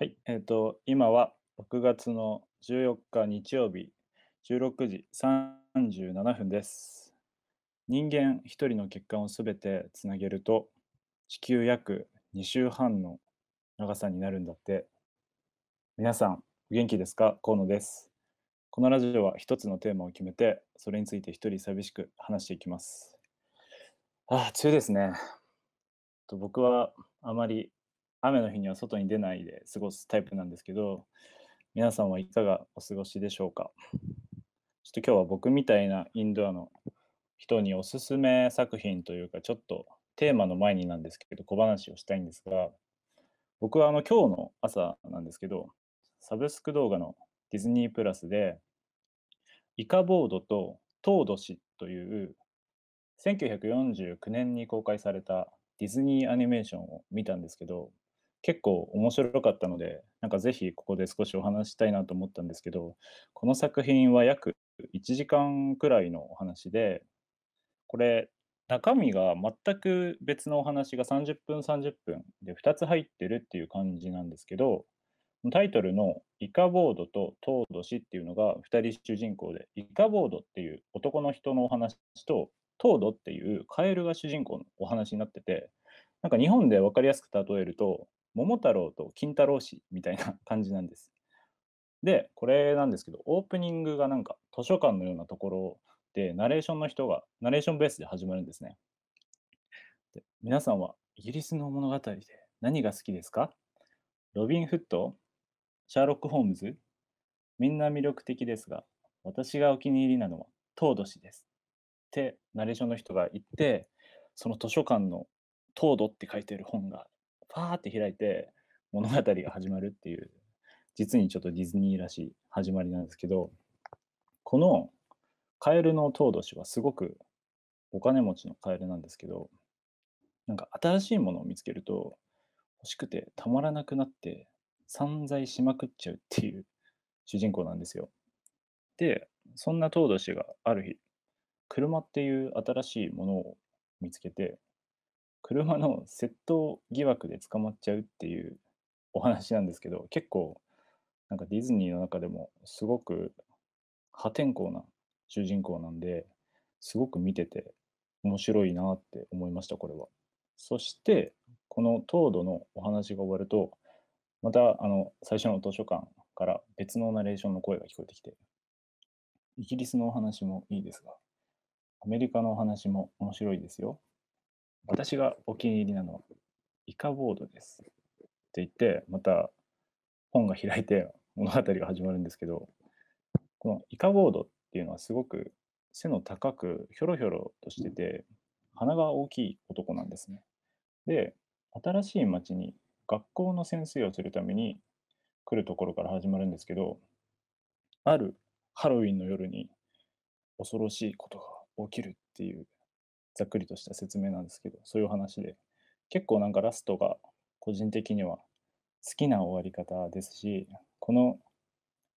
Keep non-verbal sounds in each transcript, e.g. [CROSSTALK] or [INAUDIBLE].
はい、えっ、と、今は6月の14日日曜日16時37分です。人間一人の血管をすべてつなげると地球約2週半の長さになるんだって。皆さん、お元気ですか？河野です。このラジオは一つのテーマを決めて、それについて一人寂しく話していきます。ああ、梅雨ですね。と僕はあまり雨の日には外に出ないで過ごすタイプなんですけど、皆さんはいかがお過ごしでしょうか？ちょっと今日は僕みたいなインドアの人におすすめ作品というか、ちょっとテーマの前になんですけど、小話をしたいんですが、僕はあの今日の朝なんですけど、サブスク動画のディズニープラスで、イカボードとトード氏という1949年に公開されたディズニーアニメーションを見たんですけど、結構面白かったので、なんかぜひここで少しお話したいなと思ったんですけど、この作品は約1時間くらいのお話で、これ、中身が全く別のお話が30分30分で2つ入ってるっていう感じなんですけど、タイトルのイカボードとトード氏っていうのが2人主人公で、イカボードっていう男の人のお話と、トードっていうカエルが主人公のお話になってて、なんか日本で分かりやすく例えると、桃太郎と金太郎氏みたいな感じなんです。[LAUGHS] で、これなんですけど、オープニングがなんか図書館のようなところで、ナレーションの人が、ナレーションベースで始まるんですね。で皆さんはイギリスの物語で何が好きですか？ロビン・フットシャーロック・ホームズみんな魅力的ですが、私がお気に入りなのはトード氏です。ってナレーションの人が言って、その図書館のトードって書いてる本がパーって開いて物語が始まるっていう、実にちょっとディズニーらしい始まりなんですけど、このカエルのトード氏はすごくお金持ちのカエルなんですけど、なんか新しいものを見つけると欲しくてたまらなくなって散財しまくっちゃうっていう主人公なんですよ。で、そんなトード氏がある日、車っていう新しいものを見つけて、車の窃盗疑惑で捕まっちゃうっていうお話なんですけど、結構なんかディズニーの中でもすごく破天荒な主人公なんで、すごく見てて面白いなって思いました、これは。そして、このトードのお話が終わると、またあの最初の図書館から別のナレーションの声が聞こえてきて、イギリスのお話もいいですが、アメリカのお話も面白いですよ。私がお気に入りなのはイカボードです。って言って、また本が開いて物語が始まるんですけど、このイカボードっていうのはすごく背の高くひょろひょろとしてて、鼻が大きい男なんですね。で、新しい町に学校の先生をするために来るところから始まるんですけど、あるハロウィンの夜に恐ろしいことが起きるっていうざっくりとした説明なんですけど、そういう話で、結構なんかラストが個人的には好きな終わり方ですし、この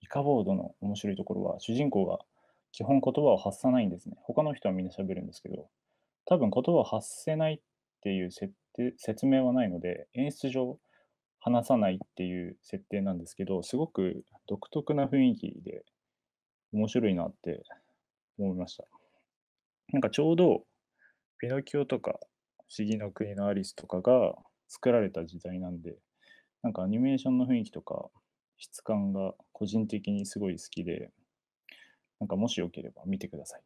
イカボードの面白いところは、主人公が基本言葉を発さないんですね。他の人はみんな喋るんですけど、多分言葉を発せないっていう設定説明はないので、演出上話さないっていう設定なんですけど、すごく独特な雰囲気で面白いなって思いました。なんかちょうどピノキオとか不思議の国のアリスとかが作られた時代なんで、なんかアニメーションの雰囲気とか質感が個人的にすごい好きで、なんかもしよければ見てください。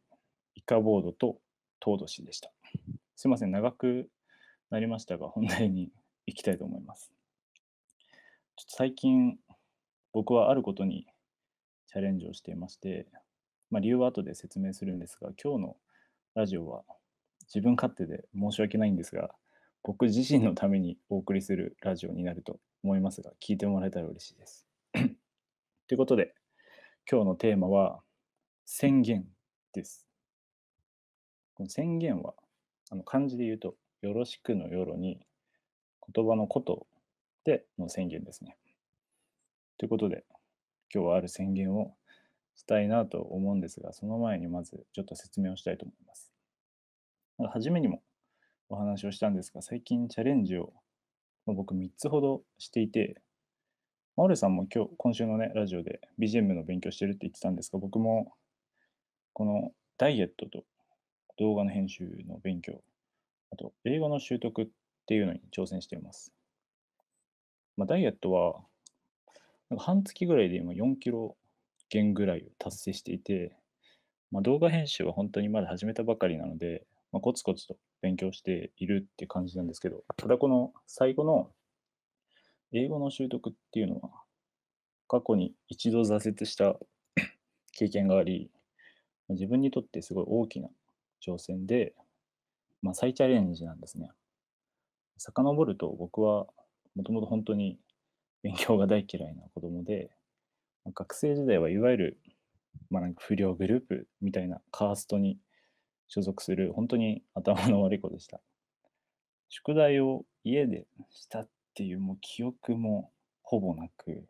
イカボードとトード氏でした。すいません、長くなりましたが、本題に行きたいと思います。ちょっと最近、僕はあることにチャレンジをしていまして、まあ、理由は後で説明するんですが、今日のラジオは自分勝手で申し訳ないんですが、僕自身のためにお送りするラジオになると思いますが、聞いてもらえたら嬉しいです。[CLEARS THROAT] ということで、今日のテーマは宣言です。この宣言は、あの漢字で言うと、よろしくのよろに、言葉のことでの宣言ですね。ということで、今日はある宣言をしたいなと思うんですが、その前にまずちょっと説明をしたいと思います。初めにもお話をしたんですが、最近チャレンジを僕3つほどしていて、マオレさんも今日、今週のね、ラジオで BGM の勉強してるって言ってたんですが、僕もこのダイエットと動画の編集の勉強、あと英語の習得っていうのに挑戦しています。まあ、ダイエットは、なんか半月ぐらいで今4キロ減ぐらいを達成していて、まあ、動画編集は本当にまだ始めたばかりなので、まあ、コツコツと勉強しているっていう感じなんですけど、ただこの最後の英語の習得っていうのは、過去に一度挫折した [COUGHS] 経験があり、自分にとってすごい大きな挑戦で、まあ、再チャレンジなんですね。遡ると僕はもともと本当に勉強が大嫌いな子供で、学生時代はいわゆる、まあ、なんか不良グループみたいなカーストに所属する本当に頭の悪い子でした。宿題を家でしたっていうもう記憶もほぼなく、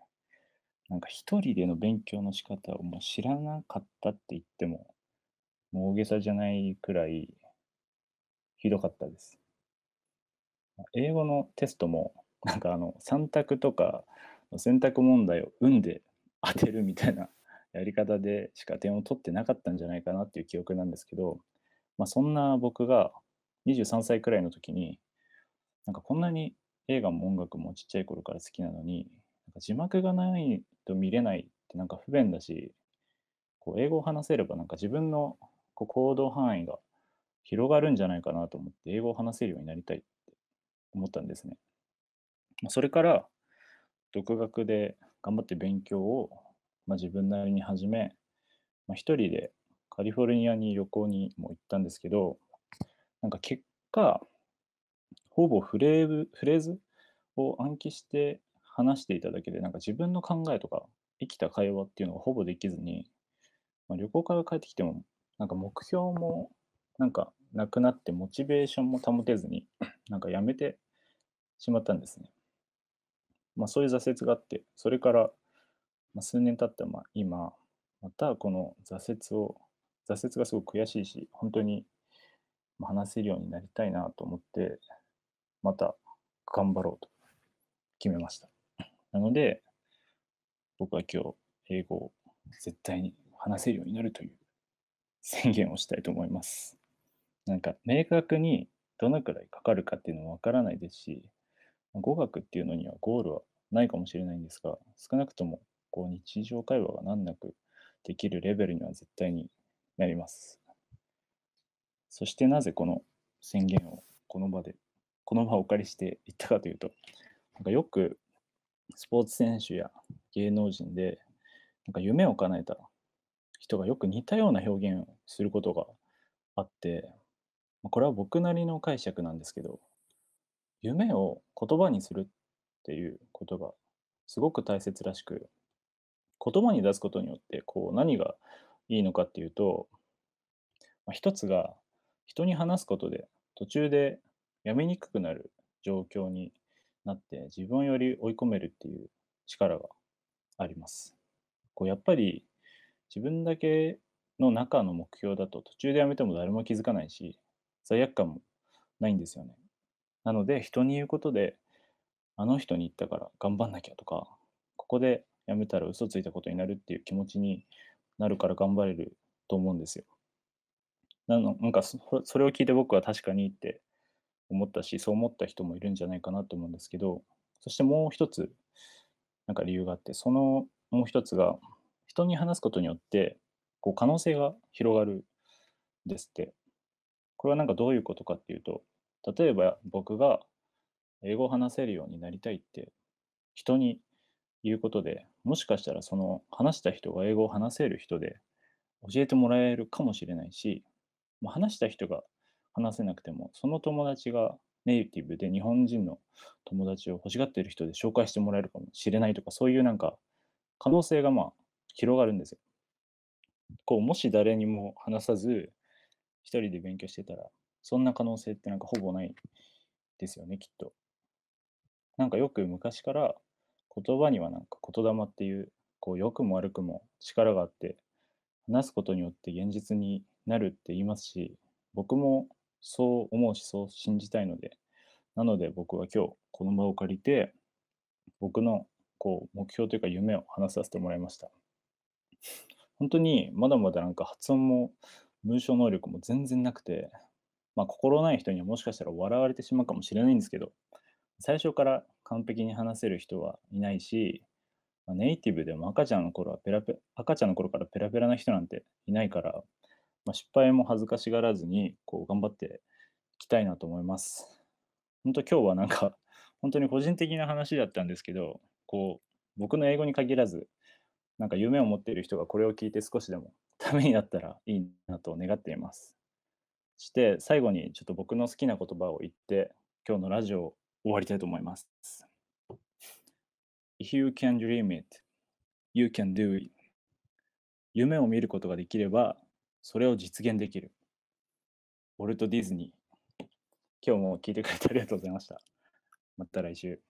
なんか一人での勉強の仕方をもう知らなかったって言っても、もう大げさじゃないくらいひどかったです。英語のテストも、なんかあの3択とか選択問題を運で当てるみたいなやり方でしか点を取ってなかったんじゃないかなっていう記憶なんですけど、まあ、そんな僕が23歳くらいの時に、なんかこんなに映画も音楽もちっちゃい頃から好きなのに、なんか字幕がないと見れないってなんか不便だし、こう英語を話せればなんか自分のこう行動範囲が広がるんじゃないかなと思って英語を話せるようになりたいって思ったんですね。それから独学で頑張って勉強を、まあ、自分なりに始め、まあ、一人でカリフォルニアに旅行にも行ったんですけど、なんか結果、ほぼフレーズフレーズを暗記して話していただけで、なんか自分の考えとか生きた会話っていうのがほぼできずに、まあ、旅行から帰ってきても、なんか目標もなんかなくなって、モチベーションも保てずに、なんかやめてしまったんですね。まあ、そういう挫折があって、それから数年経ったま今、またこの挫折を挫折がすごく悔しいし、本当に話せるようになりたいなと思って、また頑張ろうと決めました。なので、僕は今日、英語を絶対に話せるようになるという宣言をしたいと思います。なんか、明確にどのくらいかかるかっていうのもわからないですし、語学っていうのにはゴールはないかもしれないんですが、少なくともこう日常会話が難なくできるレベルには絶対になります。そしてなぜこの宣言をこの場で、この場をお借りして言ったかというと、なんかよくスポーツ選手や芸能人で、なんか夢を叶えた人がよく似たような表現をすることがあって、これは僕なりの解釈なんですけど、夢を言葉にするっていうことがすごく大切らしく、言葉に出すことによってこう何がいいのかっていうと、まあ、一つが人に話すことで途中でやめにくくなる状況になって自分より追い込めるっていう力があります。こうやっぱり自分だけの中の目標だと途中でやめても誰も気づかないし罪悪感もないんですよね。なので人に言うことであの人に言ったから頑張んなきゃとかここでやめたら嘘ついたことになるっていう気持ちになるから頑張れると思うんですよ。なのなんかそれを聞いて僕は確かにって思ったし、そう思った人もいるんじゃないかなと思うんですけど、そしてもう一つ、なんか理由があって、そのもう一つが、人に話すことによって、こう可能性が広がるんですって。これはなんかどういうことかっていうと、例えば僕が英語を話せるようになりたいって人にいうことで、もしかしたらその話した人が英語を話せる人で教えてもらえるかもしれないし、話した人が話せなくても、その友達がネイティブで日本人の友達を欲しがっている人で紹介してもらえるかもしれないとか、そういうなんか可能性がまあ広がるんですよ。こう、もし誰にも話さず、一人で勉強してたら、そんな可能性ってなんかほぼないですよね、きっと。なんかよく昔から言葉にはなんか言霊っていう、こう、良くも悪くも力があって、話すことによって現実になるって言いますし、僕もそう思うし、そう信じたいので、なので僕は今日この場を借りて、僕のこう、目標というか夢を話させてもらいました。本当にまだまだなんか発音も文章能力も全然なくて、まあ、心ない人にはもしかしたら笑われてしまうかもしれないんですけど、最初から完璧に話せる人はいないし、まあ、ネイティブでも赤ちゃんの頃はペラペ赤ちゃんの頃からペラペラな人なんていないから、まあ、失敗も恥ずかしがらずにこう頑張っていきたいなと思います。本当今日はなんか [LAUGHS] 本当に個人的な話だったんですけど、こう僕の英語に限らず、なんか夢を持っている人がこれを聞いて少しでも [LAUGHS] ためになったらいいなと願っています。して最後にちょっと僕の好きな言葉を言って今日のラジオを終わりたいと思います。If you can dream it, you can do it. 夢を見ることができればそれを実現できる。ウォルト・ディズニー。今日も聞いてくれてありがとうございました。また来週。